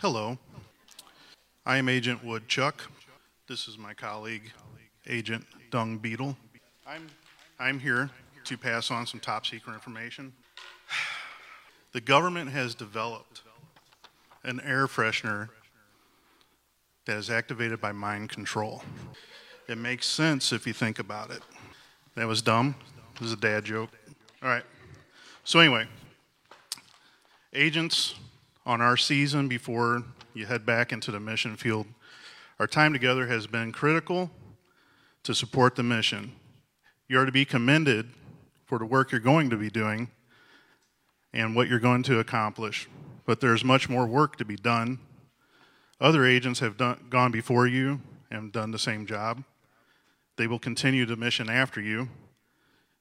Hello. I am Agent Woodchuck. This is my colleague, Agent Dung Beetle. I'm, I'm here to pass on some top secret information. The government has developed an air freshener that is activated by mind control. It makes sense if you think about it. That was dumb. This is a dad joke. All right. So, anyway, agents on our season before you head back into the mission field, our time together has been critical to support the mission. You are to be commended for the work you're going to be doing and what you're going to accomplish. But there's much more work to be done. Other agents have done, gone before you and done the same job. They will continue the mission after you.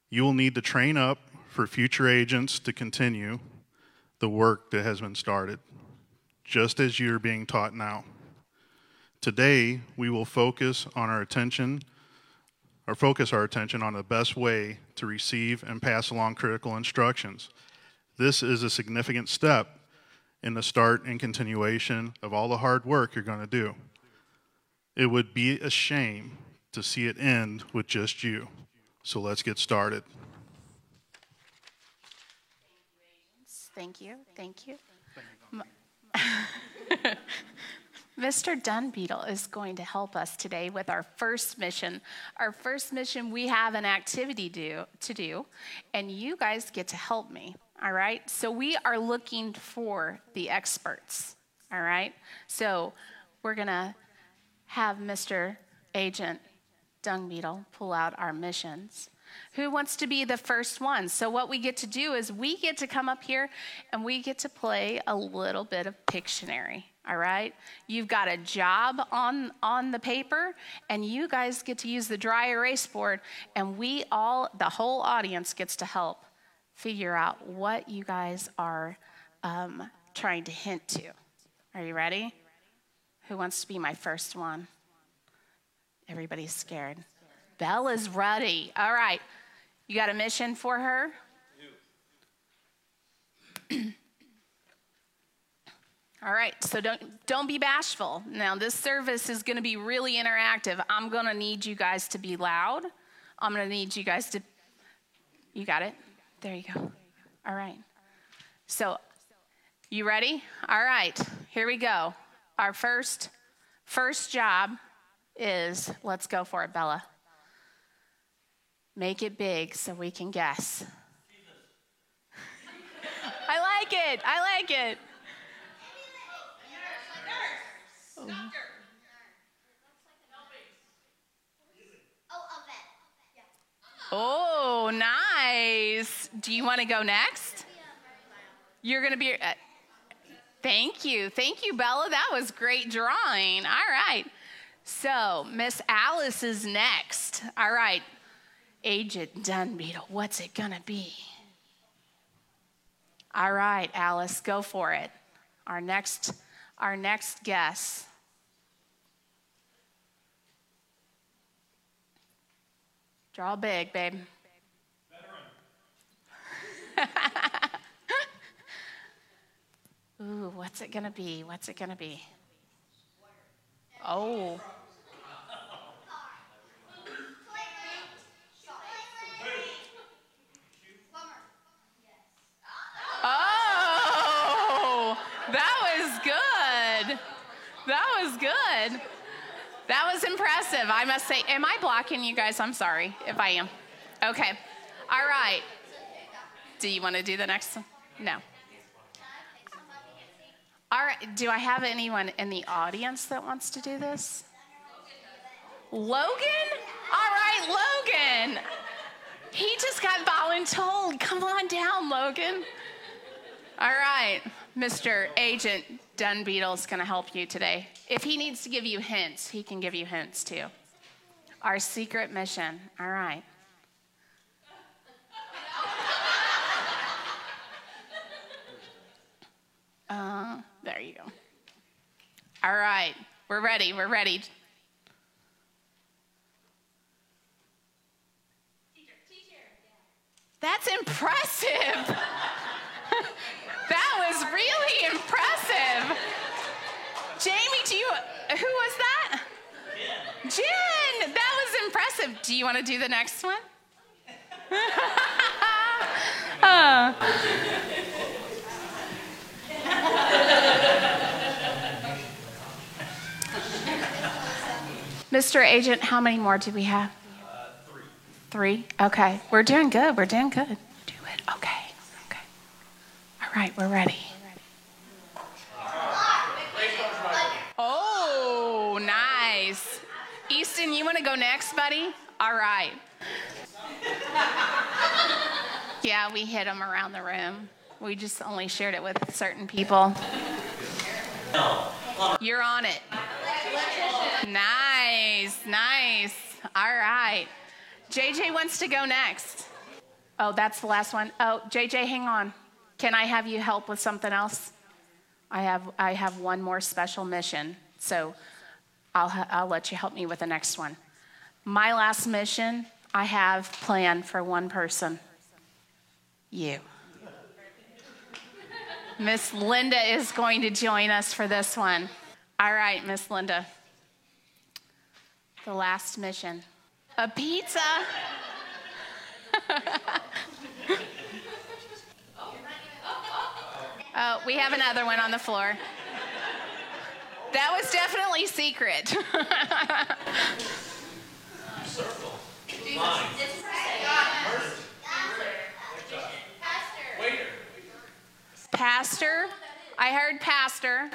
You will need to train up for future agents to continue the work that has been started, just as you're being taught now. Today, we will focus on our attention, or focus our attention on the best way to receive and pass along critical instructions. This is a significant step in the start and continuation of all the hard work you're going to do. It would be a shame to see it end with just you. So let's get started. Thank you. Thank you. Mr. Dung Beetle is going to help us today with our first mission. Our first mission, we have an activity do, to do, and you guys get to help me. All right? So we are looking for the experts. All right? So we're going to have Mr. Agent Dung Beetle pull out our missions. Who wants to be the first one? So, what we get to do is we get to come up here and we get to play a little bit of Pictionary. All right? You've got a job on, on the paper, and you guys get to use the dry erase board, and we all, the whole audience, gets to help figure out what you guys are um, trying to hint to. Are you ready? Who wants to be my first one? Everybody's scared. Bella's ready. All right. You got a mission for her? All right, so don't don't be bashful. Now this service is going to be really interactive. I'm going to need you guys to be loud. I'm going to need you guys to You got it? There you go. All right. So you ready? All right. Here we go. Our first first job is let's go for it, Bella. Make it big so we can guess. I like it. I like it. Oh, nice. Do you want to go next? You're going to be. Uh, thank you. Thank you, Bella. That was great drawing. All right. So, Miss Alice is next. All right. Agent Dung Beetle, what's it to be? All right, Alice, go for it. Our next, our next guess. Draw big, babe. Ooh, what's it gonna be? What's it gonna be? Oh. Oh, that was good. That was good. That was impressive. I must say, am I blocking you guys? I'm sorry if I am. Okay. All right. Do you want to do the next one? No. All right. Do I have anyone in the audience that wants to do this? Logan? All right, Logan. He just got voluntold. Come on down, Logan. All right, Mr. Agent Dung Beetle is going to help you today. If he needs to give you hints, he can give you hints too. Our secret mission. All right. Uh, there you go. All right, we're ready. We're ready. That's impressive. that was really impressive. Jamie, do you, who was that? Jen. Jen. That was impressive. Do you want to do the next one? uh. Mr. Agent, how many more do we have? Uh, three. Three? Okay. We're doing good. We're doing good. Do it. Okay. Okay. All right. We're ready. Oh, nice. Easton, you want to go next, buddy? All right. Yeah, we hit them around the room. We just only shared it with certain people. You're on it. Nice, nice. All right. JJ wants to go next. Oh, that's the last one. Oh, JJ, hang on. Can I have you help with something else? I have, I have one more special mission, so I'll, I'll let you help me with the next one. My last mission, I have planned for one person you. Miss Linda is going to join us for this one. All right, Miss Linda. The last mission a pizza. oh, we have another one on the floor. That was definitely secret. Circle. Line. Waiter. Pastor. I heard pastor.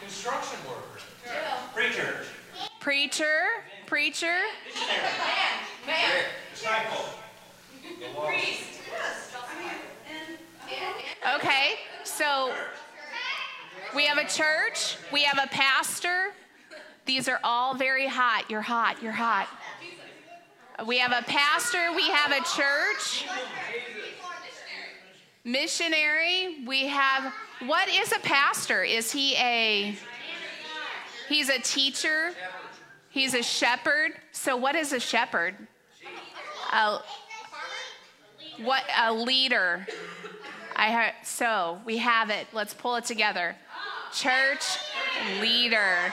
Construction worker. Preacher. Preacher. Preacher. Disciple. Priest. Okay, so we have a church, we have a pastor. These are all very hot. You're hot, you're hot. We have a pastor, we have a church. Missionary, we have what is a pastor? Is he a He's a teacher. He's a shepherd. So what is a shepherd? A, what a leader. I heard, so we have it. Let's pull it together. Church leader.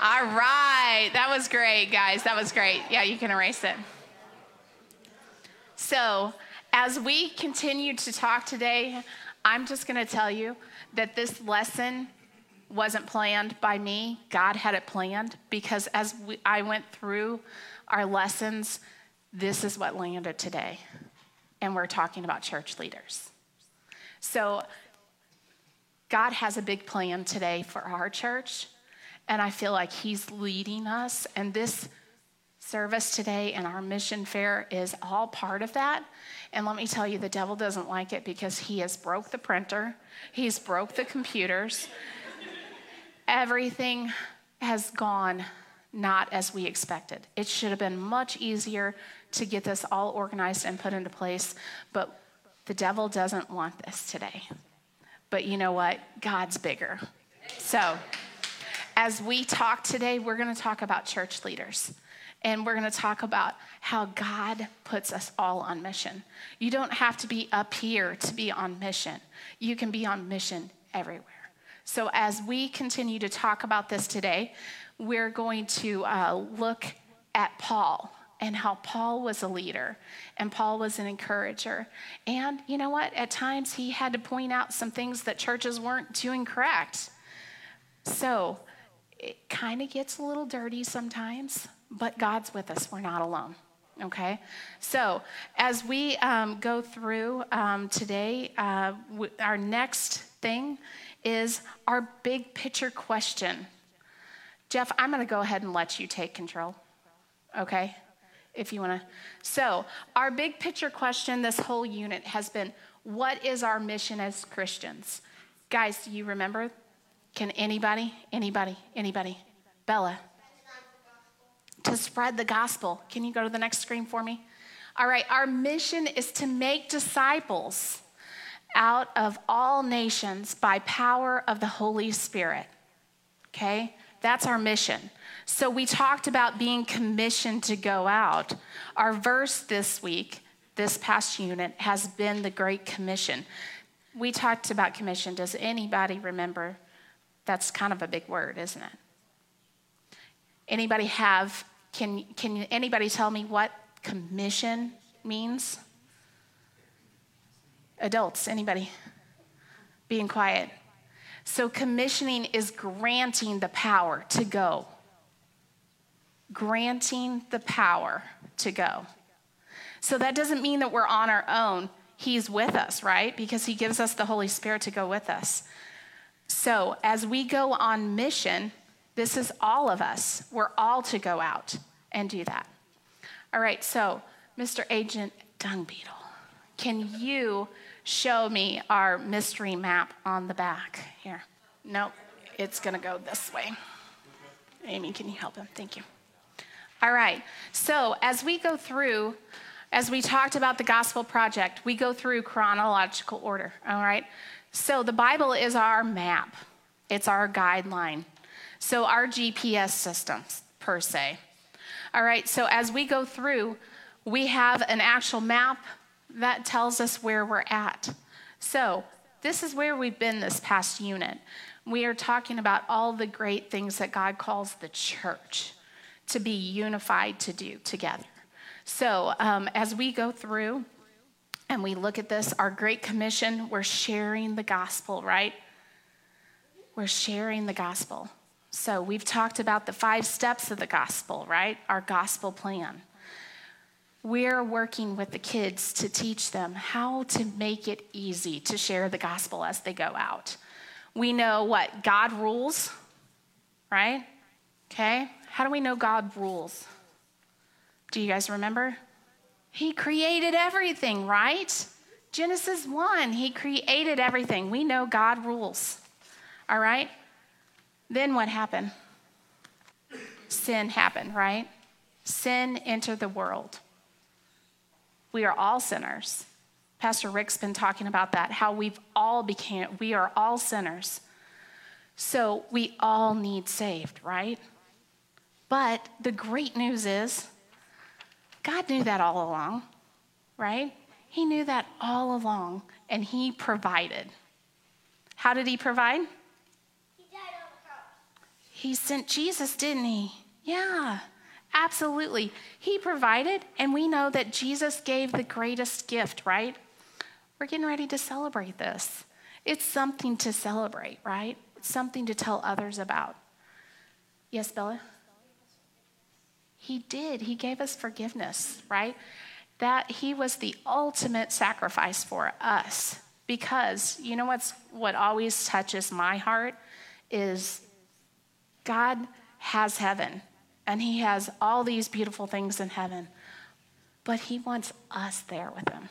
All right. That was great, guys. That was great. Yeah, you can erase it. So, as we continue to talk today, I'm just going to tell you that this lesson wasn't planned by me. God had it planned because as we, I went through our lessons, this is what landed today and we're talking about church leaders. So, God has a big plan today for our church, and I feel like He's leading us. And this service today and our mission fair is all part of that. And let me tell you, the devil doesn't like it because he has broke the printer, he's broke the computers. Everything has gone not as we expected. It should have been much easier to get this all organized and put into place, but the devil doesn't want this today. But you know what? God's bigger. So, as we talk today, we're going to talk about church leaders. And we're going to talk about how God puts us all on mission. You don't have to be up here to be on mission, you can be on mission everywhere. So, as we continue to talk about this today, we're going to uh, look at Paul and how Paul was a leader and Paul was an encourager. And you know what? At times he had to point out some things that churches weren't doing correct. So it kind of gets a little dirty sometimes, but God's with us. We're not alone. Okay? So as we um, go through um, today, uh, w- our next thing is our big picture question. Jeff, I'm going to go ahead and let you take control. Okay? If you want to. So, our big picture question this whole unit has been what is our mission as Christians? Guys, do you remember? Can anybody, anybody, anybody? Bella. To spread the gospel. Can you go to the next screen for me? All right, our mission is to make disciples out of all nations by power of the Holy Spirit. Okay? That's our mission. So we talked about being commissioned to go out. Our verse this week, this past unit, has been the Great Commission. We talked about commission. Does anybody remember That's kind of a big word, isn't it? Anybody have, can, can anybody tell me what commission means? Adults, anybody? Being quiet. So, commissioning is granting the power to go. Granting the power to go. So, that doesn't mean that we're on our own. He's with us, right? Because He gives us the Holy Spirit to go with us. So, as we go on mission, this is all of us. We're all to go out and do that. All right, so, Mr. Agent Dung Beetle, can you show me our mystery map on the back here? Nope, it's gonna go this way. Amy, can you help him? Thank you. All right, so as we go through, as we talked about the Gospel Project, we go through chronological order, all right? So the Bible is our map, it's our guideline. So our GPS systems, per se. All right, so as we go through, we have an actual map that tells us where we're at. So this is where we've been this past unit. We are talking about all the great things that God calls the church to be unified to do together. So um, as we go through, and we look at this, our Great Commission, we're sharing the gospel, right? We're sharing the gospel. So we've talked about the five steps of the gospel, right? Our gospel plan. We're working with the kids to teach them how to make it easy to share the gospel as they go out. We know what God rules, right? Okay? How do we know God rules? Do you guys remember? He created everything, right? Genesis 1, He created everything. We know God rules. All right? Then what happened? Sin happened, right? Sin entered the world. We are all sinners. Pastor Rick's been talking about that, how we've all became, we are all sinners. So we all need saved, right? But the great news is God knew that all along, right? He knew that all along, and He provided. How did He provide? He died on the cross. He sent Jesus, didn't He? Yeah, absolutely. He provided, and we know that Jesus gave the greatest gift, right? We're getting ready to celebrate this. It's something to celebrate, right? It's something to tell others about. Yes, Bella? He did. He gave us forgiveness, right? That he was the ultimate sacrifice for us. Because you know what's what always touches my heart is God has heaven and he has all these beautiful things in heaven. But he wants us there with him.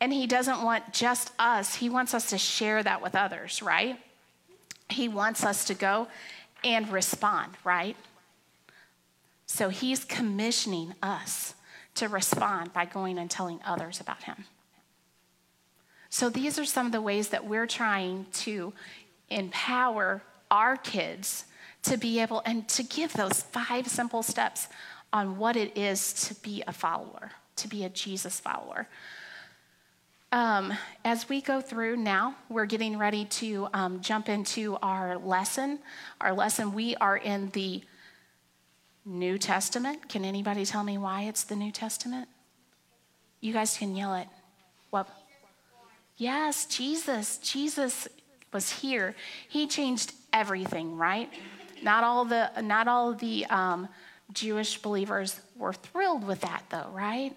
And he doesn't want just us, he wants us to share that with others, right? He wants us to go and respond, right? So he's commissioning us to respond by going and telling others about him. So these are some of the ways that we're trying to empower our kids to be able and to give those five simple steps on what it is to be a follower, to be a Jesus follower. Um, as we go through now, we're getting ready to um, jump into our lesson. Our lesson, we are in the New Testament. Can anybody tell me why it's the New Testament? You guys can yell it. What? Yes, Jesus. Jesus was here. He changed everything, right? Not all the not all the um, Jewish believers were thrilled with that, though, right?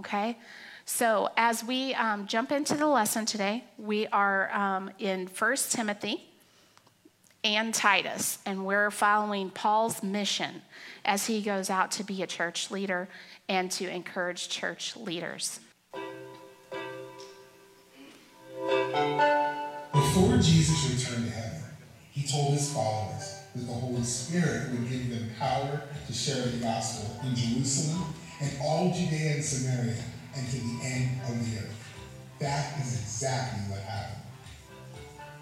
Okay. So as we um, jump into the lesson today, we are um, in First Timothy and Titus, and we're following Paul's mission as he goes out to be a church leader and to encourage church leaders. Before Jesus returned to heaven, he told his followers that the Holy Spirit would give them power to share the gospel in Jerusalem and all Judea and Samaria and to the end of the earth. That is exactly what happened.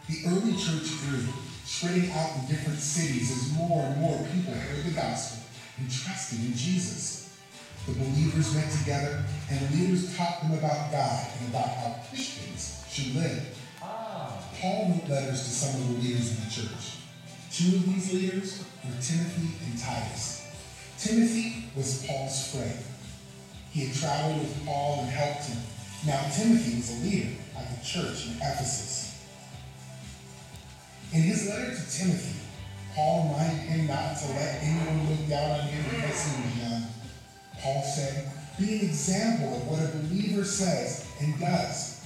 The early church grew spreading out in different cities as more and more people heard the gospel and trusted in Jesus. The believers met together and leaders taught them about God and about how Christians should live. Paul wrote letters to some of the leaders in the church. Two of these leaders were Timothy and Titus. Timothy was Paul's friend. He had traveled with Paul and helped him. Now, Timothy was a leader at the church in Ephesus. In his letter to Timothy, Paul reminded him not to let anyone look down on him because he was young. Paul said, be an example of what a believer says and does.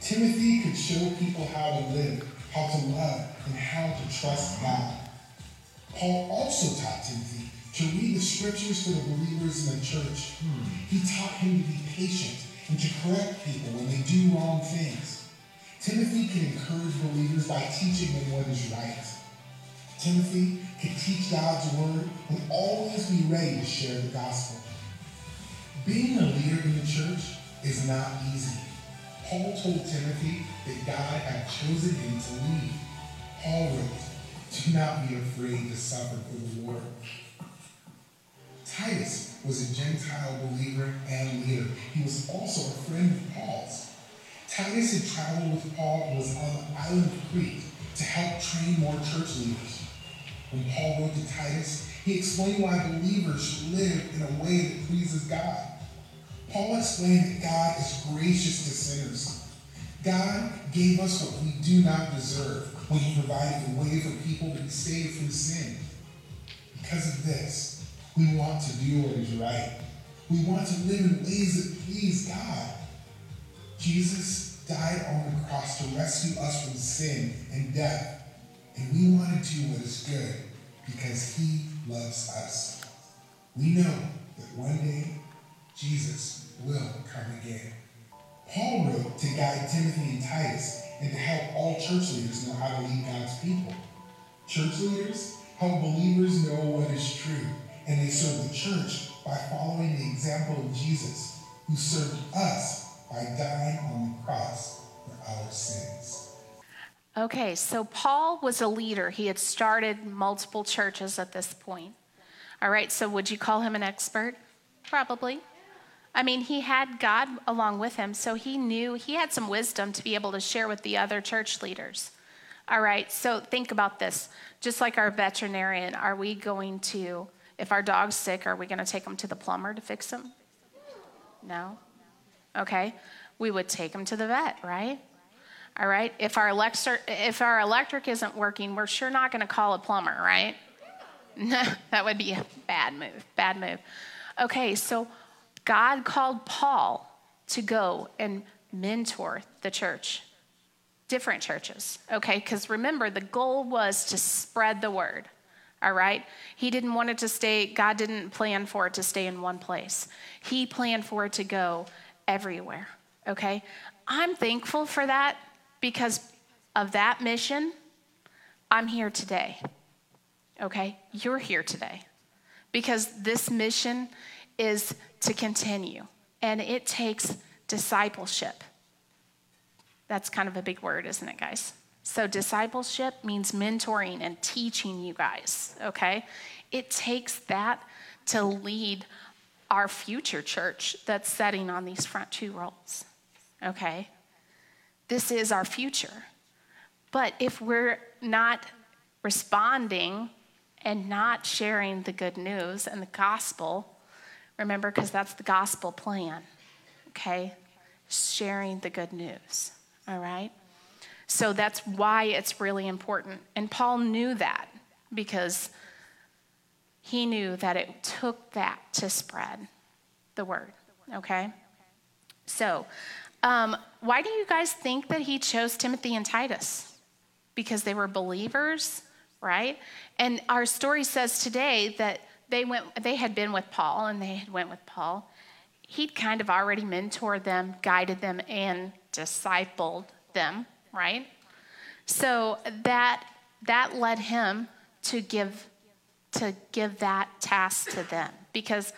Timothy could show people how to live, how to love, and how to trust God. Paul also taught Timothy to read the scriptures to the believers in the church. Hmm. He taught him to be patient and to correct people when they do wrong things. Timothy can encourage believers by teaching them what is right. Timothy can teach God's word and always be ready to share the gospel. Being a leader in the church is not easy. Paul told Timothy that God had chosen him to lead. Paul wrote, Do not be afraid to suffer for the Lord. Titus was a Gentile believer and leader. He was also a friend of Paul's. Titus had traveled with Paul and was on the island of Crete to help train more church leaders. When Paul wrote to Titus, he explained why believers should live in a way that pleases God. Paul explained that God is gracious to sinners. God gave us what we do not deserve when he provided a way for people to be saved from sin. Because of this, we want to do what is right. We want to live in ways that please God. Jesus died on the cross to rescue us from sin and death. And we want to do what is good because he loves us. We know that one day Jesus will come again. Paul wrote to guide Timothy and Titus and to help all church leaders know how to lead God's people. Church leaders help believers know what is true, and they serve the church by following the example of Jesus, who served us by dying on the cross for our sins. Okay, so Paul was a leader. He had started multiple churches at this point. All right, so would you call him an expert? Probably. I mean, he had God along with him, so he knew he had some wisdom to be able to share with the other church leaders. All right, so think about this. Just like our veterinarian, are we going to, if our dog's sick, are we going to take him to the plumber to fix him? No? Okay, we would take them to the vet, right? All right, if our, electric, if our electric isn't working, we're sure not going to call a plumber, right? No, that would be a bad move, bad move. Okay, so God called Paul to go and mentor the church, different churches, okay? Because remember, the goal was to spread the word, all right? He didn't want it to stay, God didn't plan for it to stay in one place. He planned for it to go everywhere, okay? I'm thankful for that because of that mission. I'm here today, okay? You're here today because this mission is to continue. And it takes discipleship. That's kind of a big word, isn't it, guys? So, discipleship means mentoring and teaching you guys, okay? It takes that to lead our future church that's setting on these front two roles, okay? This is our future. But if we're not responding and not sharing the good news and the gospel, Remember, because that's the gospel plan, okay? Sharing the good news, all right? So that's why it's really important. And Paul knew that because he knew that it took that to spread the word, okay? So, um, why do you guys think that he chose Timothy and Titus? Because they were believers, right? And our story says today that they went they had been with Paul and they had went with Paul. He'd kind of already mentored them, guided them and discipled them, right? So that that led him to give to give that task to them because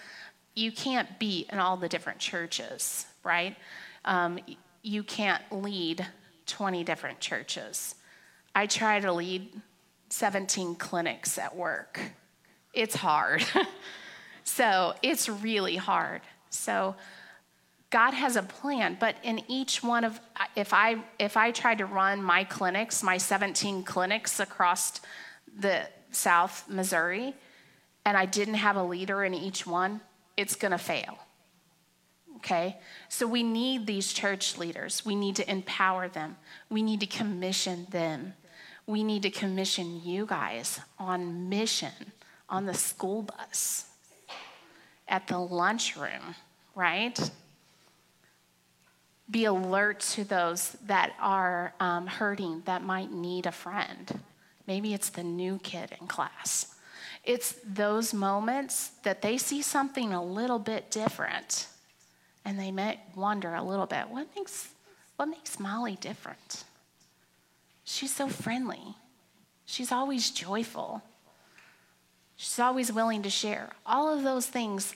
you can't be in all the different churches, right? Um, you can't lead 20 different churches. I try to lead 17 clinics at work it's hard. so it's really hard. So God has a plan, but in each one of if I if I tried to run my clinics, my 17 clinics across the South Missouri, and I didn't have a leader in each one, it's going to fail. Okay? So we need these church leaders. We need to empower them. We need to commission them. We need to commission you guys on mission on the school bus, at the lunchroom, right? Be alert to those that are um, hurting, that might need a friend. Maybe it's the new kid in class. It's those moments that they see something a little bit different and they might wonder a little bit what makes, what makes Molly different? She's so friendly, she's always joyful, she's always willing to share. All of those things,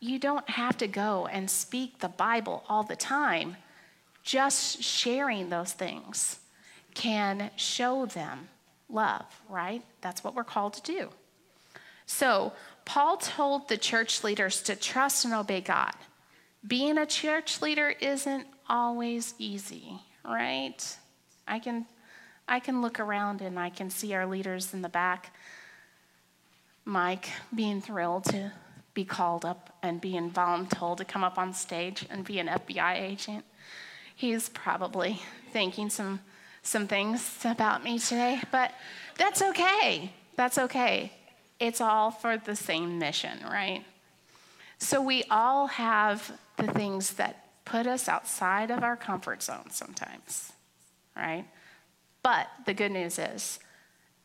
you don't have to go and speak the Bible all the time. Just sharing those things can show them love, right? That's what we're called to do. So, Paul told the church leaders to trust and obey God. Being a church leader isn't always easy, right? I can I can look around and I can see our leaders in the back. Mike being thrilled to be called up and being voluntold to come up on stage and be an FBI agent. He's probably thinking some some things about me today, but that's okay. That's okay. It's all for the same mission, right? So we all have the things that put us outside of our comfort zone sometimes, right? But the good news is,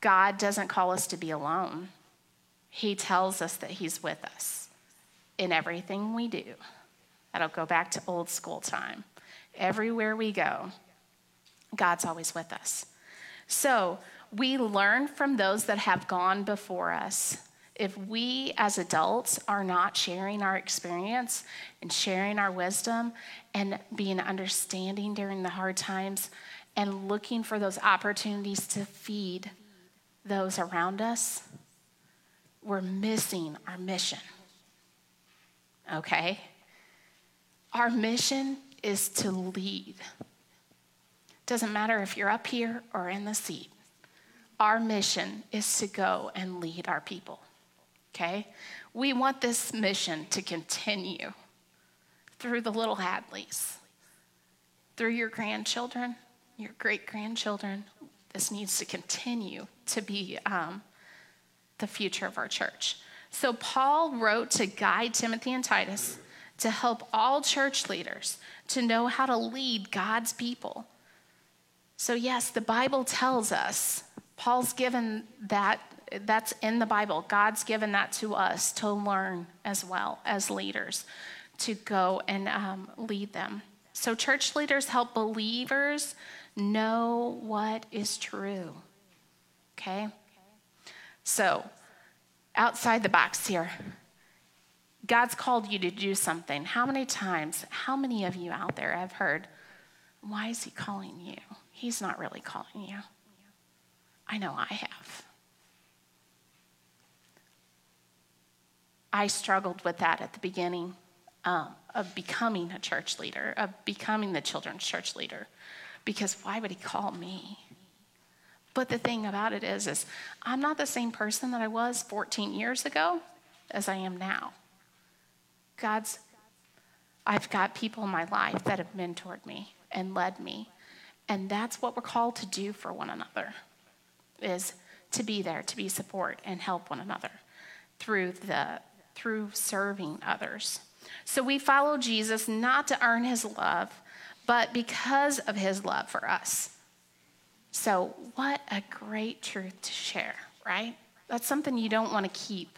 God doesn't call us to be alone. He tells us that He's with us in everything we do. That'll go back to old school time. Everywhere we go, God's always with us. So we learn from those that have gone before us. If we as adults are not sharing our experience and sharing our wisdom and being understanding during the hard times and looking for those opportunities to feed those around us, we're missing our mission. Okay? Our mission is to lead. Doesn't matter if you're up here or in the seat. Our mission is to go and lead our people. Okay? We want this mission to continue through the little Hadleys, through your grandchildren, your great grandchildren. This needs to continue to be um, the future of our church. So, Paul wrote to guide Timothy and Titus to help all church leaders to know how to lead God's people. So, yes, the Bible tells us, Paul's given that, that's in the Bible. God's given that to us to learn as well as leaders to go and um, lead them. So, church leaders help believers know what is true. Okay? So, outside the box here, God's called you to do something. How many times, how many of you out there have heard, why is He calling you? He's not really calling you. I know I have. I struggled with that at the beginning um, of becoming a church leader, of becoming the children's church leader, because why would he call me? But the thing about it is, is I'm not the same person that I was 14 years ago as I am now. God's, I've got people in my life that have mentored me and led me. And that's what we're called to do for one another is to be there, to be support and help one another through the through serving others. So we follow Jesus not to earn his love, but because of his love for us. So, what a great truth to share, right? That's something you don't want to keep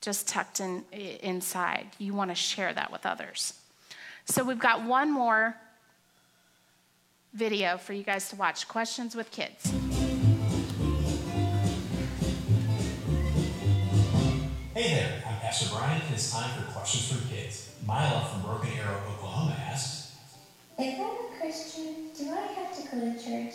just tucked in inside. You want to share that with others. So, we've got one more video for you guys to watch questions with kids. Hey there, I'm Pastor Brian, and it's time for questions from kids. Mila from Broken Arrow, Oklahoma asks If I'm a Christian, do I have to go to church?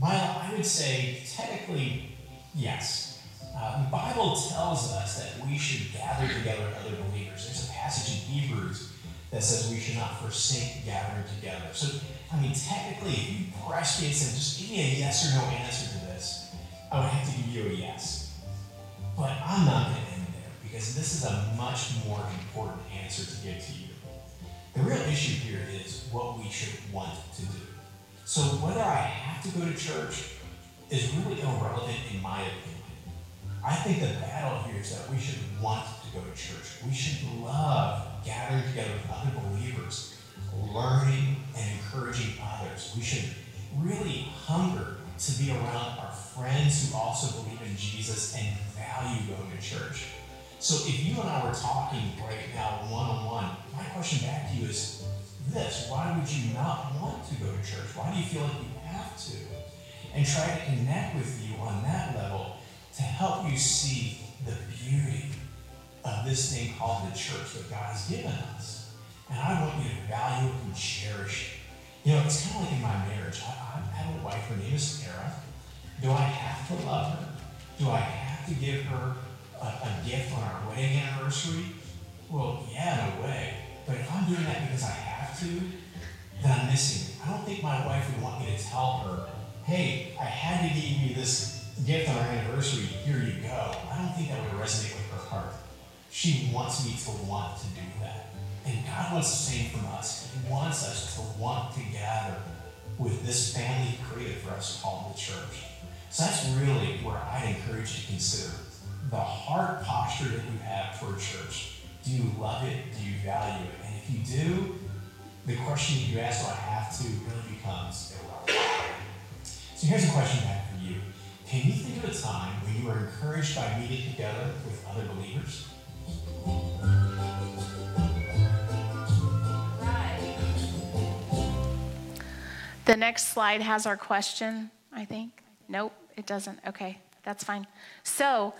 Mila, I would say technically yes. Uh, the Bible tells us that we should gather together with other believers. There's a passage in Hebrews that says we should not forsake gathering together. So, I mean, technically, if you press me and said, just give me a yes or no answer to this, I would have to give you a yes. But I'm not going to end there because this is a much more important answer to give to you. The real issue here is what we should want to do. So, whether I have to go to church is really irrelevant in my opinion. I think the battle here is that we should want to go to church. We should love gathering together with other believers, learning and encouraging others. We should really hunger to be around our friends who also believe in Jesus and value going to church. So if you and I were talking right now one on one, my question back to you is this why would you not want to go to church? Why do you feel like you have to? And try to connect with you on that level to help you see the beauty of this thing called the church that God has given us. And I want you to value and cherish it. You know, it's kind of like in my marriage. I, I have a wife, her name is Sarah. Do I have to love her? Do I have to give her a, a gift on our wedding anniversary? Well, yeah, in a way. But if I'm doing that because I have to, then I'm missing it. I don't think my wife would want me to tell her, hey, I had to give you this gift on our anniversary, here you go. I don't think that would resonate with her heart. She wants me to want to do. And God wants the same from us. He wants us to want to gather with this family created for us called the church. So that's really where I'd encourage you to consider the heart posture that you have for church. Do you love it? Do you value it? And if you do, the question you ask, do I have to, really becomes irrelevant. So here's a question back for you. Can you think of a time when you were encouraged by meeting together with other believers? The next slide has our question, I think. Nope, it doesn't. Okay, that's fine. So,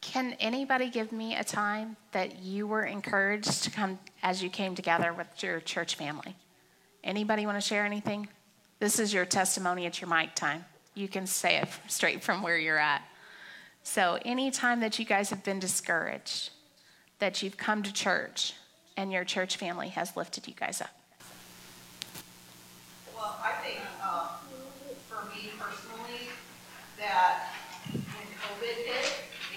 can anybody give me a time that you were encouraged to come as you came together with your church family? Anybody want to share anything? This is your testimony. It's your mic time you can say it straight from where you're at. So, anytime that you guys have been discouraged, that you've come to church and your church family has lifted you guys up. I think um, for me personally, that when COVID hit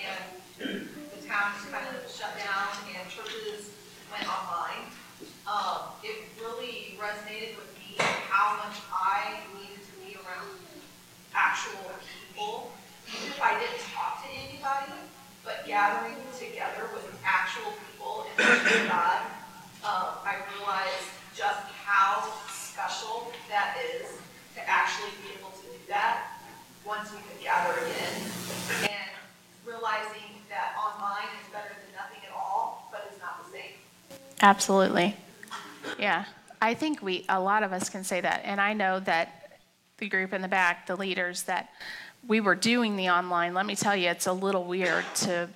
and the town just kind of shut down and churches went online, um, it really resonated with me how much I needed to be around actual people, even if I didn't talk to anybody, but gathering together with actual people and worshiping God, um, I realized just how special that is to actually be able to do that once we could gather again. And realizing that online is better than nothing at all, but it's not the same. Absolutely. Yeah. I think we, a lot of us can say that. And I know that the group in the back, the leaders, that we were doing the online. Let me tell you, it's a little weird to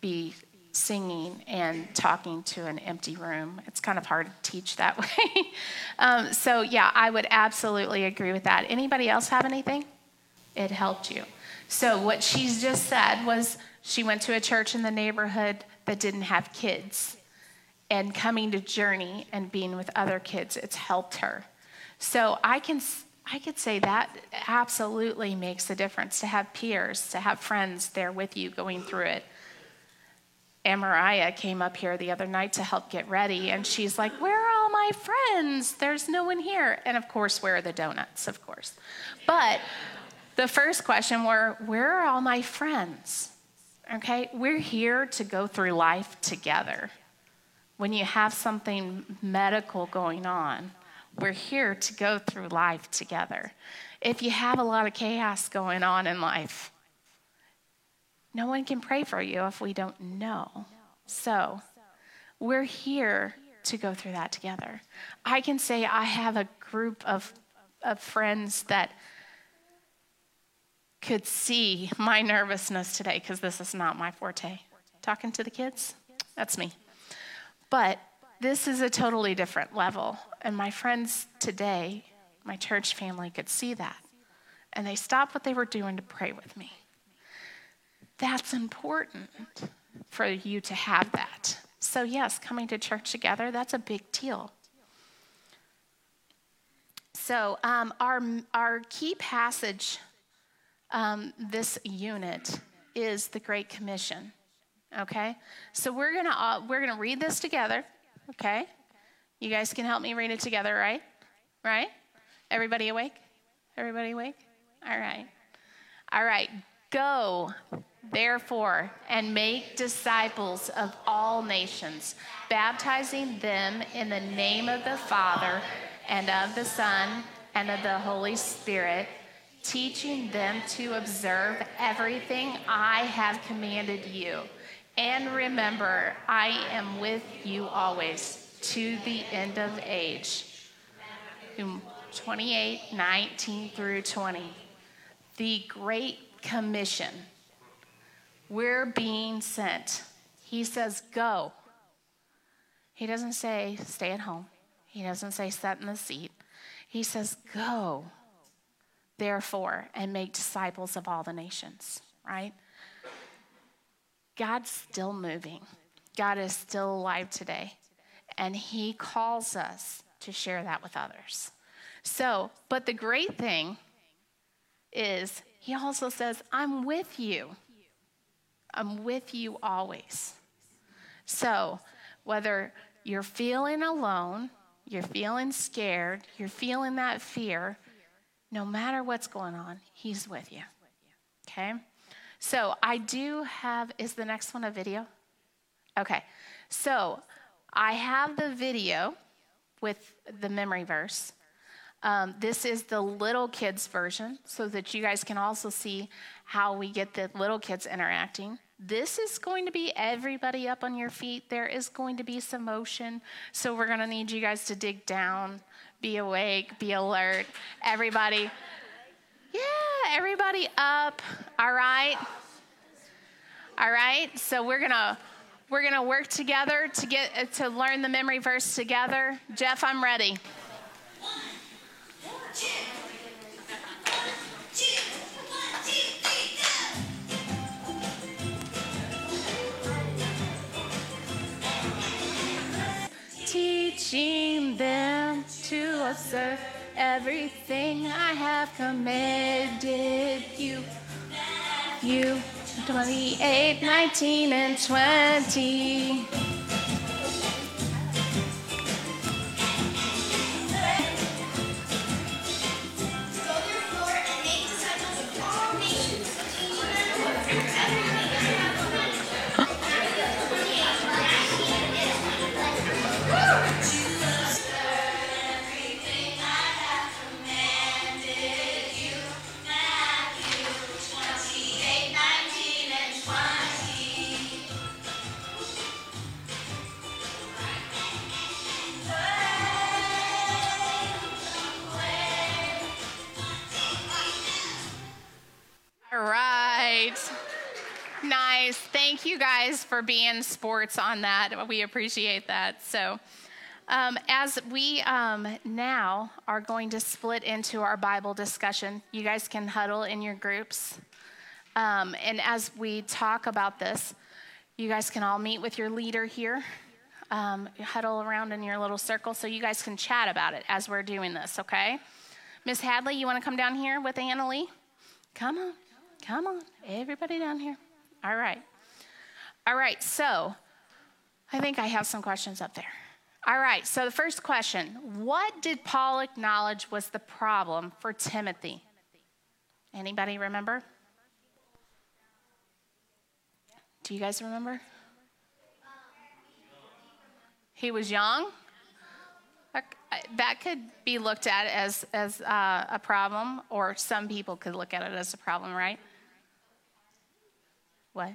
be singing and talking to an empty room. It's kind of hard to teach that way. um, so, yeah, I would absolutely agree with that. Anybody else have anything? It helped you. So, what she's just said was she went to a church in the neighborhood that didn't have kids. And coming to Journey and being with other kids, it's helped her. So, I can I could say that absolutely makes a difference to have peers, to have friends there with you going through it. And Mariah came up here the other night to help get ready, and she's like, Where are all my friends? There's no one here. And of course, where are the donuts? Of course. But the first question were, Where are all my friends? Okay, we're here to go through life together. When you have something medical going on, we're here to go through life together. If you have a lot of chaos going on in life, no one can pray for you if we don't know. So, we're here to go through that together. I can say I have a group of, of friends that could see my nervousness today because this is not my forte. Talking to the kids, that's me. But this is a totally different level. And my friends today, my church family, could see that. And they stopped what they were doing to pray with me. That's important for you to have that. So, yes, coming to church together, that's a big deal. So, um, our, our key passage um, this unit is the Great Commission. Okay? So, we're going to uh, we're to read this together. Okay? You guys can help me read it together, right? Right? Everybody awake? Everybody awake? All right. All right. Go, therefore, and make disciples of all nations, baptizing them in the name of the Father and of the Son and of the Holy Spirit, teaching them to observe everything I have commanded you. And remember, I am with you always to the end of age. 28, 19 through 20. The Great Commission. We're being sent. He says, go. He doesn't say, stay at home. He doesn't say, sit in the seat. He says, go, therefore, and make disciples of all the nations, right? God's still moving. God is still alive today. And He calls us to share that with others. So, but the great thing is, He also says, I'm with you. I'm with you always. So, whether you're feeling alone, you're feeling scared, you're feeling that fear, no matter what's going on, He's with you. Okay? So I do have, is the next one a video? Okay. So I have the video with the memory verse. Um, this is the little kids version so that you guys can also see how we get the little kids interacting. This is going to be everybody up on your feet. There is going to be some motion. So we're going to need you guys to dig down, be awake, be alert. Everybody, yeah, everybody up. All right. All right. So we're going to. We're going to work together to get to learn the memory verse together. Jeff, I'm ready. Teaching them to observe everything I have commanded you. You 28, 19, and 20. Nice. Thank you guys for being sports on that. We appreciate that. So, um, as we um, now are going to split into our Bible discussion, you guys can huddle in your groups. Um, and as we talk about this, you guys can all meet with your leader here, um, huddle around in your little circle so you guys can chat about it as we're doing this, okay? Miss Hadley, you want to come down here with Anna Lee? Come on. Come on, everybody down here. All right. All right, so I think I have some questions up there. All right, so the first question What did Paul acknowledge was the problem for Timothy? Anybody remember? Do you guys remember? He was young. That could be looked at as, as uh, a problem, or some people could look at it as a problem, right? What?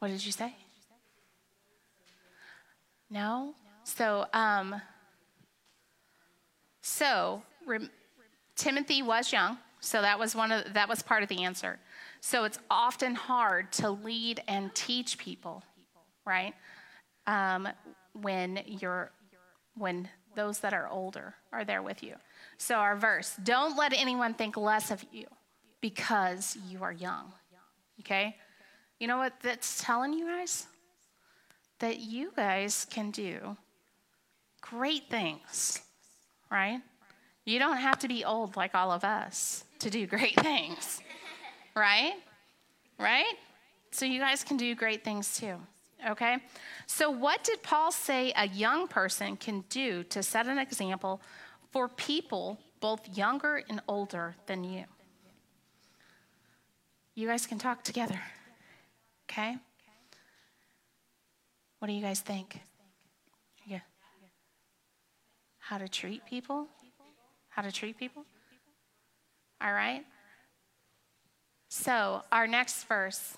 What did you say? No? So, um, so rem- Timothy was young, so that was one of that was part of the answer. So it's often hard to lead and teach people, right? Um, when you're when those that are older are there with you. So our verse, don't let anyone think less of you because you are young. Okay? You know what that's telling you guys? That you guys can do great things, right? You don't have to be old like all of us to do great things, right? Right? So you guys can do great things too, okay? So, what did Paul say a young person can do to set an example for people both younger and older than you? You guys can talk together, okay? What do you guys think? Yeah. How to treat people? How to treat people? All right? So, our next verse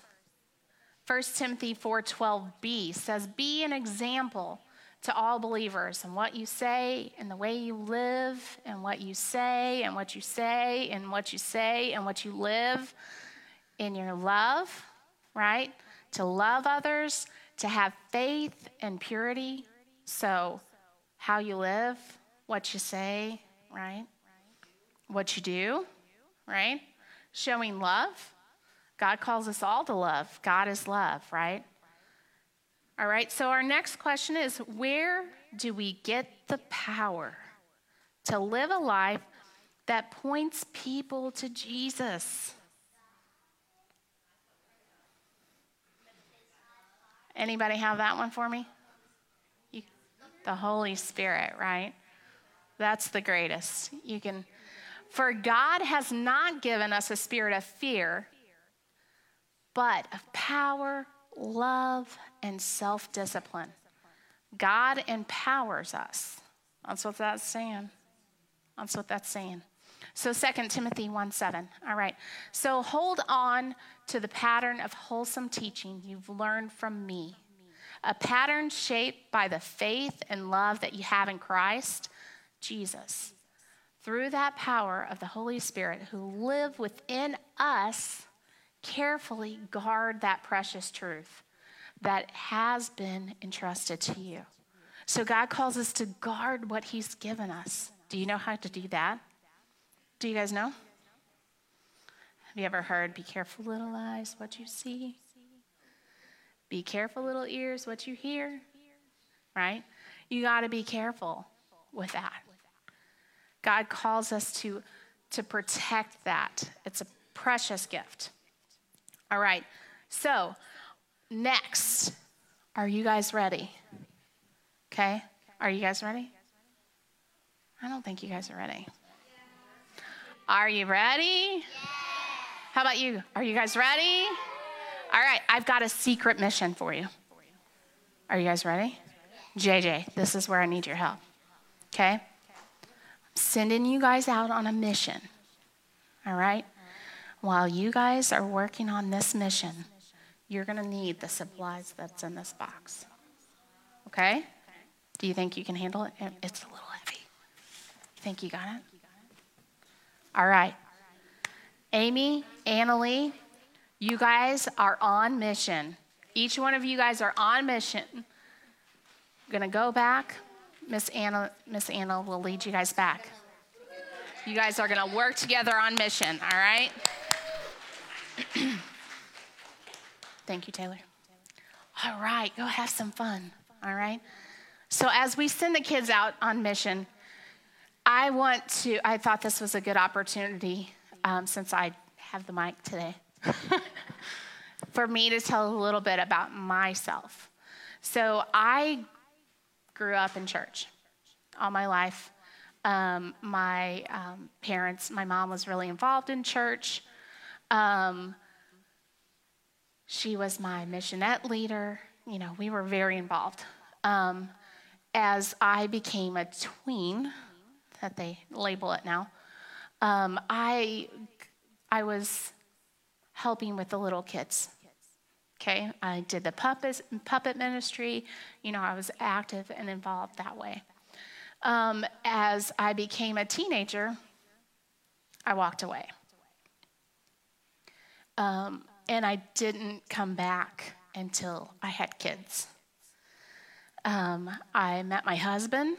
1 Timothy 4:12b says, "Be an example to all believers in what you say and the way you live and what you say and what you say and what you say and what you live in your love, right? To love others, to have faith and purity. So, how you live, what you say, right? What you do, right? Showing love God calls us all to love. God is love, right? All right, so our next question is where do we get the power to live a life that points people to Jesus? Anybody have that one for me? You, the Holy Spirit, right? That's the greatest. You can for God has not given us a spirit of fear, but of power, love, and self discipline. God empowers us. That's what that's saying. That's what that's saying. So 2 Timothy 1 7. All right. So hold on to the pattern of wholesome teaching you've learned from me. A pattern shaped by the faith and love that you have in Christ, Jesus. Through that power of the Holy Spirit who live within us carefully guard that precious truth that has been entrusted to you. So God calls us to guard what He's given us. Do you know how to do that? Do you guys know? Have you ever heard, be careful, little eyes, what you see? Be careful, little ears, what you hear? Right? You got to be careful with that. God calls us to, to protect that. It's a precious gift. All right. So, next, are you guys ready? Okay. Are you guys ready? I don't think you guys are ready. Are you ready? How about you? Are you guys ready? All right, I've got a secret mission for you. Are you guys ready? JJ, this is where I need your help. Okay? I'm sending you guys out on a mission. All right? while you guys are working on this mission, you're going to need the supplies that's in this box. Okay? Do you think you can handle it? It's a little heavy. Think you got it? All right. Amy, Annalie, you guys are on mission. Each one of you guys are on mission. I'm to go back. Miss Anna, Miss Anna will lead you guys back. You guys are to work together on mission, all right? Thank you, Taylor. All right, go have some fun. All right. So, as we send the kids out on mission, I want to, I thought this was a good opportunity um, since I have the mic today for me to tell a little bit about myself. So, I grew up in church all my life. Um, my um, parents, my mom was really involved in church. Um, she was my missionette leader. You know, we were very involved. Um, as I became a tween, that they label it now, um, I, I was helping with the little kids. Okay, I did the puppet, puppet ministry. You know, I was active and involved that way. Um, as I became a teenager, I walked away. Um, and I didn't come back until I had kids. Um, I met my husband.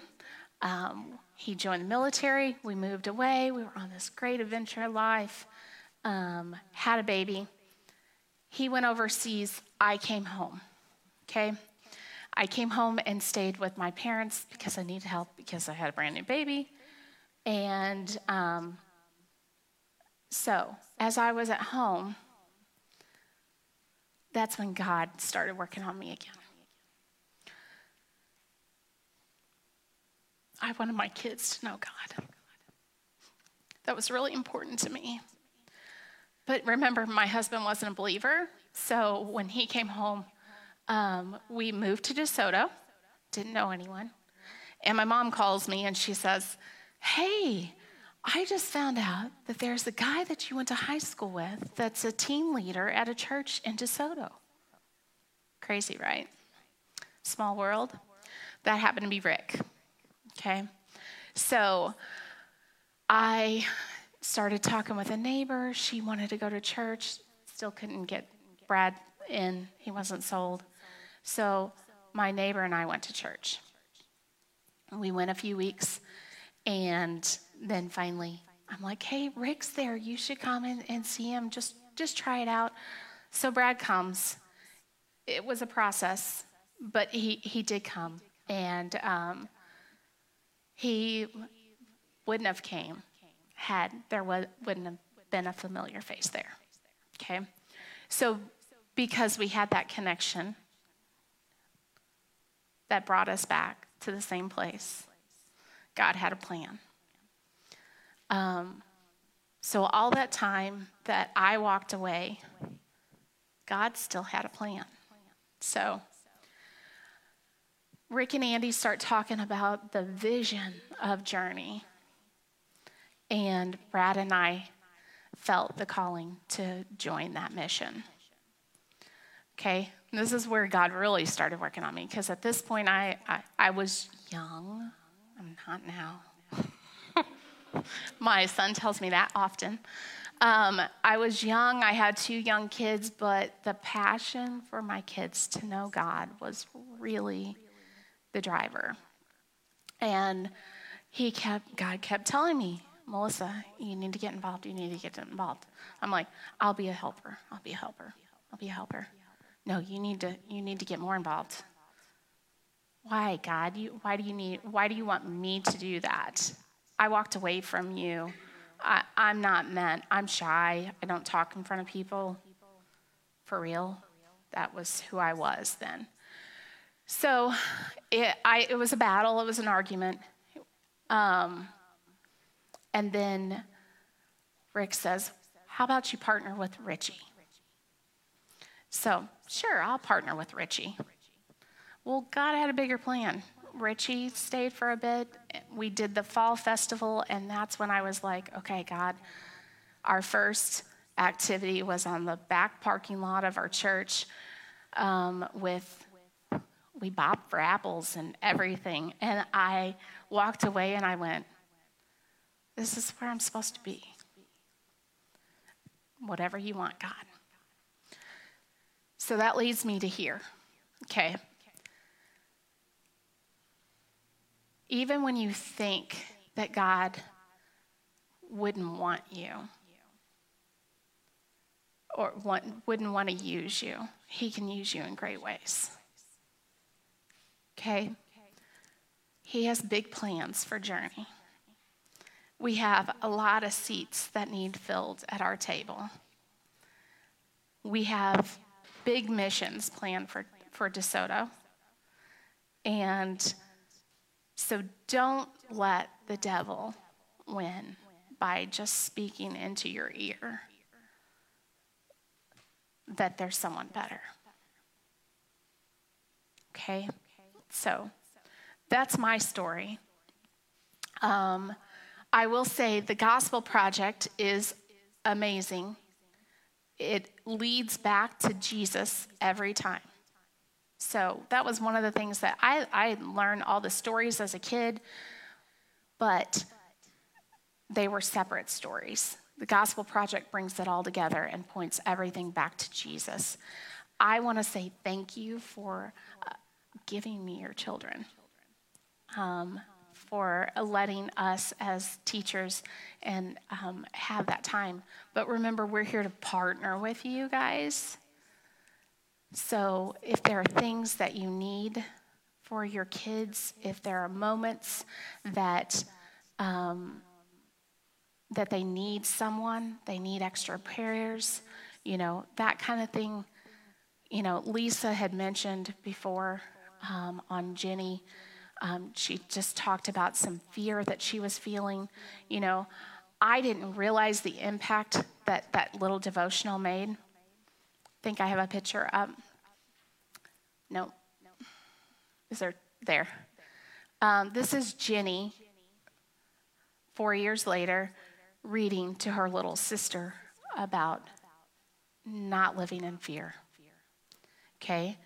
Um, he joined the military. We moved away. We were on this great adventure life. Um, had a baby. he went overseas. I came home. Okay? I came home and stayed with my parents because I needed help because I had a brand new baby. And um, so, as I was at home, that's when God started working on me again. I wanted my kids to know God. That was really important to me. But remember, my husband wasn't a believer. So when he came home, um, we moved to DeSoto, didn't know anyone. And my mom calls me and she says, Hey, I just found out that there's a guy that you went to high school with that's a team leader at a church in DeSoto. Crazy, right? Small world. That happened to be Rick. Okay? So I started talking with a neighbor. She wanted to go to church, still couldn't get Brad in, he wasn't sold. So my neighbor and I went to church. We went a few weeks, and then finally, I'm like, hey, Rick's there. You should come in and see him. Just, just try it out. So Brad comes. It was a process, but he, he did come. And um, he wouldn't have came had there was, wouldn't have been a familiar face there. Okay? So because we had that connection that brought us back to the same place, God had a plan. Um, so all that time that I walked away, God still had a plan. So Rick and Andy start talking about the vision of Journey. And Brad and I felt the calling to join that mission. Okay, this is where God really started working on me because at this point I, I, I was young. I'm not now. My son tells me that often. Um, I was young, I had two young kids, but the passion for my kids to know God was really the driver. And he kept, God kept telling me, Melissa, you need to get involved. You need to get involved. I'm like, I'll be a helper. I'll be a helper. I'll be a helper. No, you need to, you need to get more involved. Why, God? You, why do you need, why do you want me to do that? I walked away from you. I, I'm not meant, I'm shy. I don't talk in front of people. For real. That was who I was then. So it, I, it was a battle, it was an argument. Um, and then Rick says, How about you partner with Richie? So, sure, I'll partner with Richie. Well, God had a bigger plan. Richie stayed for a bit. We did the fall festival, and that's when I was like, okay, God, our first activity was on the back parking lot of our church um, with we bopped for apples and everything. And I walked away and I went, This is where I'm supposed to be. Whatever you want, God. So that leads me to here. Okay. Even when you think that God wouldn't want you or want, wouldn't want to use you, He can use you in great ways okay? He has big plans for Journey. We have a lot of seats that need filled at our table. We have big missions planned for, for DeSoto. And so don't let the devil win by just speaking into your ear that there's someone better. Okay? So that's my story. Um, I will say the Gospel Project is amazing. It leads back to Jesus every time. So that was one of the things that I, I learned all the stories as a kid, but they were separate stories. The Gospel Project brings it all together and points everything back to Jesus. I want to say thank you for uh, giving me your children, um, for letting us as teachers and um, have that time. But remember, we're here to partner with you guys. So if there are things that you need for your kids, if there are moments that um, that they need someone, they need extra prayers, you know, that kind of thing. You know, Lisa had mentioned before um, on Jenny, um, she just talked about some fear that she was feeling. You know, I didn't realize the impact that that little devotional made. I think I have a picture up. No. Is there? There. Um, this is Jenny, four years later, reading to her little sister about not living in fear. Okay?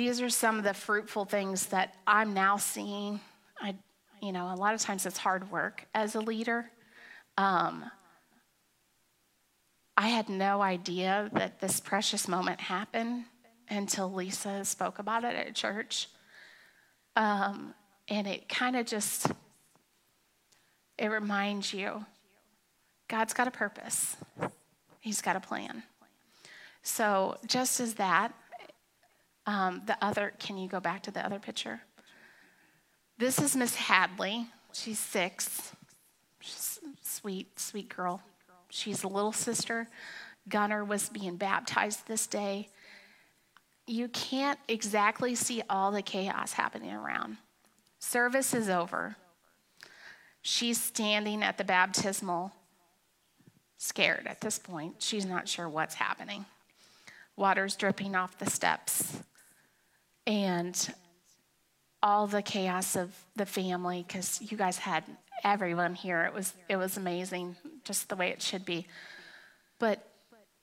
These are some of the fruitful things that I'm now seeing. I, you know, a lot of times it's hard work as a leader. Um, I had no idea that this precious moment happened until Lisa spoke about it at church. Um, and it kind of just it reminds you God's got a purpose, He's got a plan. So, just as that, um, the other, can you go back to the other picture? This is Miss Hadley. She's six. She's sweet, sweet girl. She's a little sister. Gunner was being baptized this day. You can't exactly see all the chaos happening around. Service is over. She's standing at the baptismal, scared at this point. She's not sure what's happening. Water's dripping off the steps. And all the chaos of the family, because you guys had everyone here. It was, it was amazing, just the way it should be. But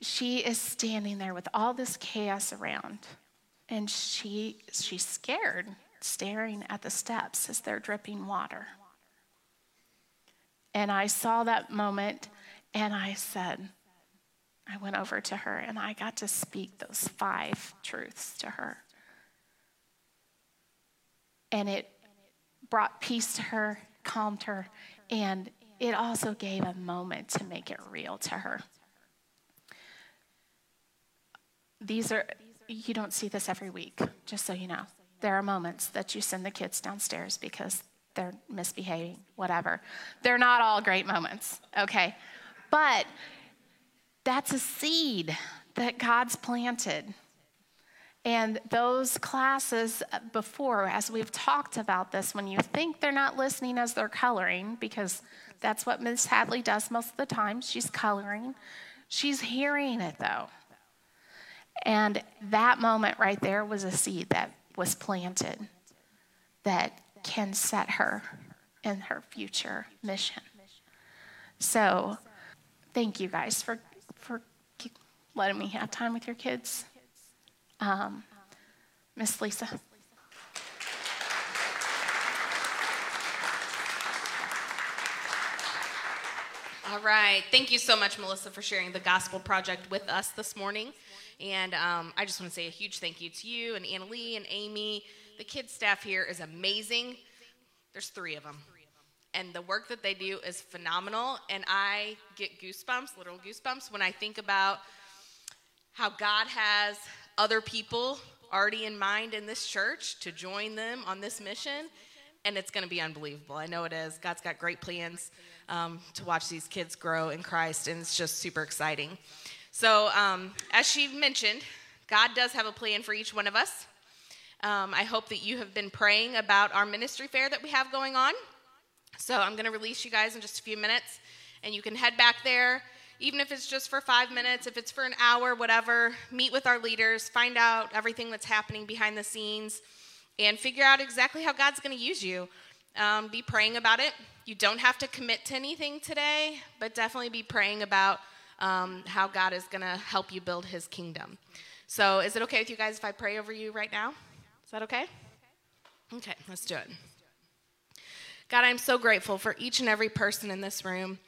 she is standing there with all this chaos around, and she, she's scared, staring at the steps as they're dripping water. And I saw that moment and I said, I went over to her and I got to speak those five truths to her. And it brought peace to her, calmed her, and it also gave a moment to make it real to her. These are, you don't see this every week, just so you know. There are moments that you send the kids downstairs because they're misbehaving, whatever. They're not all great moments, okay? But that's a seed that God's planted. And those classes before, as we've talked about this, when you think they're not listening as they're coloring, because that's what Miss Hadley does most of the time, she's coloring, she's hearing it though. And that moment right there was a seed that was planted that can set her in her future mission. So, thank you guys for, for letting me have time with your kids. Um, Miss Lisa. All right. Thank you so much, Melissa, for sharing the Gospel Project with us this morning. And um, I just want to say a huge thank you to you and Anna Lee and Amy the kids staff here is amazing. There's three of them. And the work that they do is phenomenal. And I get goosebumps, literal goosebumps, when I think about how God has other people already in mind in this church to join them on this mission. And it's going to be unbelievable. I know it is. God's got great plans um, to watch these kids grow in Christ, and it's just super exciting. So, um, as she mentioned, God does have a plan for each one of us. Um, I hope that you have been praying about our ministry fair that we have going on. So I'm going to release you guys in just a few minutes, and you can head back there, even if it's just for five minutes, if it's for an hour, whatever. Meet with our leaders, find out everything that's happening behind the scenes, and figure out exactly how God's going to use you. Um, be praying about it. You don't have to commit to anything today, but definitely be praying about um, how God is going to help you build his kingdom. So, is it okay with you guys if I pray over you right now? Is that okay? Okay, let's do it. God, I'm so grateful for each and every person in this room.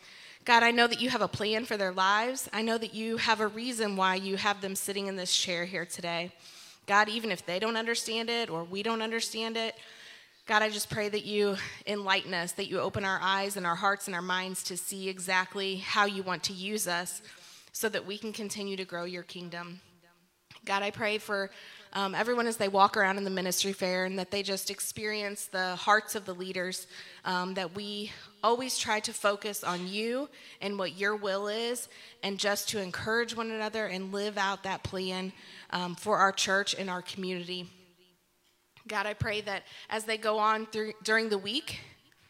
God, I know that you have a plan for their lives. I know that you have a reason why you have them sitting in this chair here today. God, even if they don't understand it or we don't understand it, God, I just pray that you enlighten us, that you open our eyes and our hearts and our minds to see exactly how you want to use us so that we can continue to grow your kingdom. God, I pray for um, everyone as they walk around in the ministry fair and that they just experience the hearts of the leaders, um, that we always try to focus on you and what your will is, and just to encourage one another and live out that plan um, for our church and our community. God, I pray that as they go on through, during the week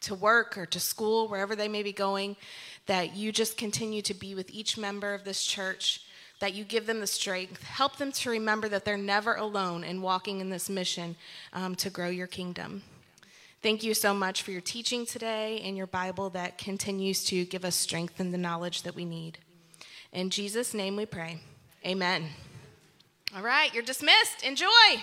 to work or to school, wherever they may be going, that you just continue to be with each member of this church that you give them the strength. Help them to remember that they're never alone in walking in this mission um, to grow your kingdom. Thank you so much for your teaching today and your Bible that continues to give us strength and the knowledge that we need. In Jesus' name we pray. Amen. All right, you're dismissed. Enjoy.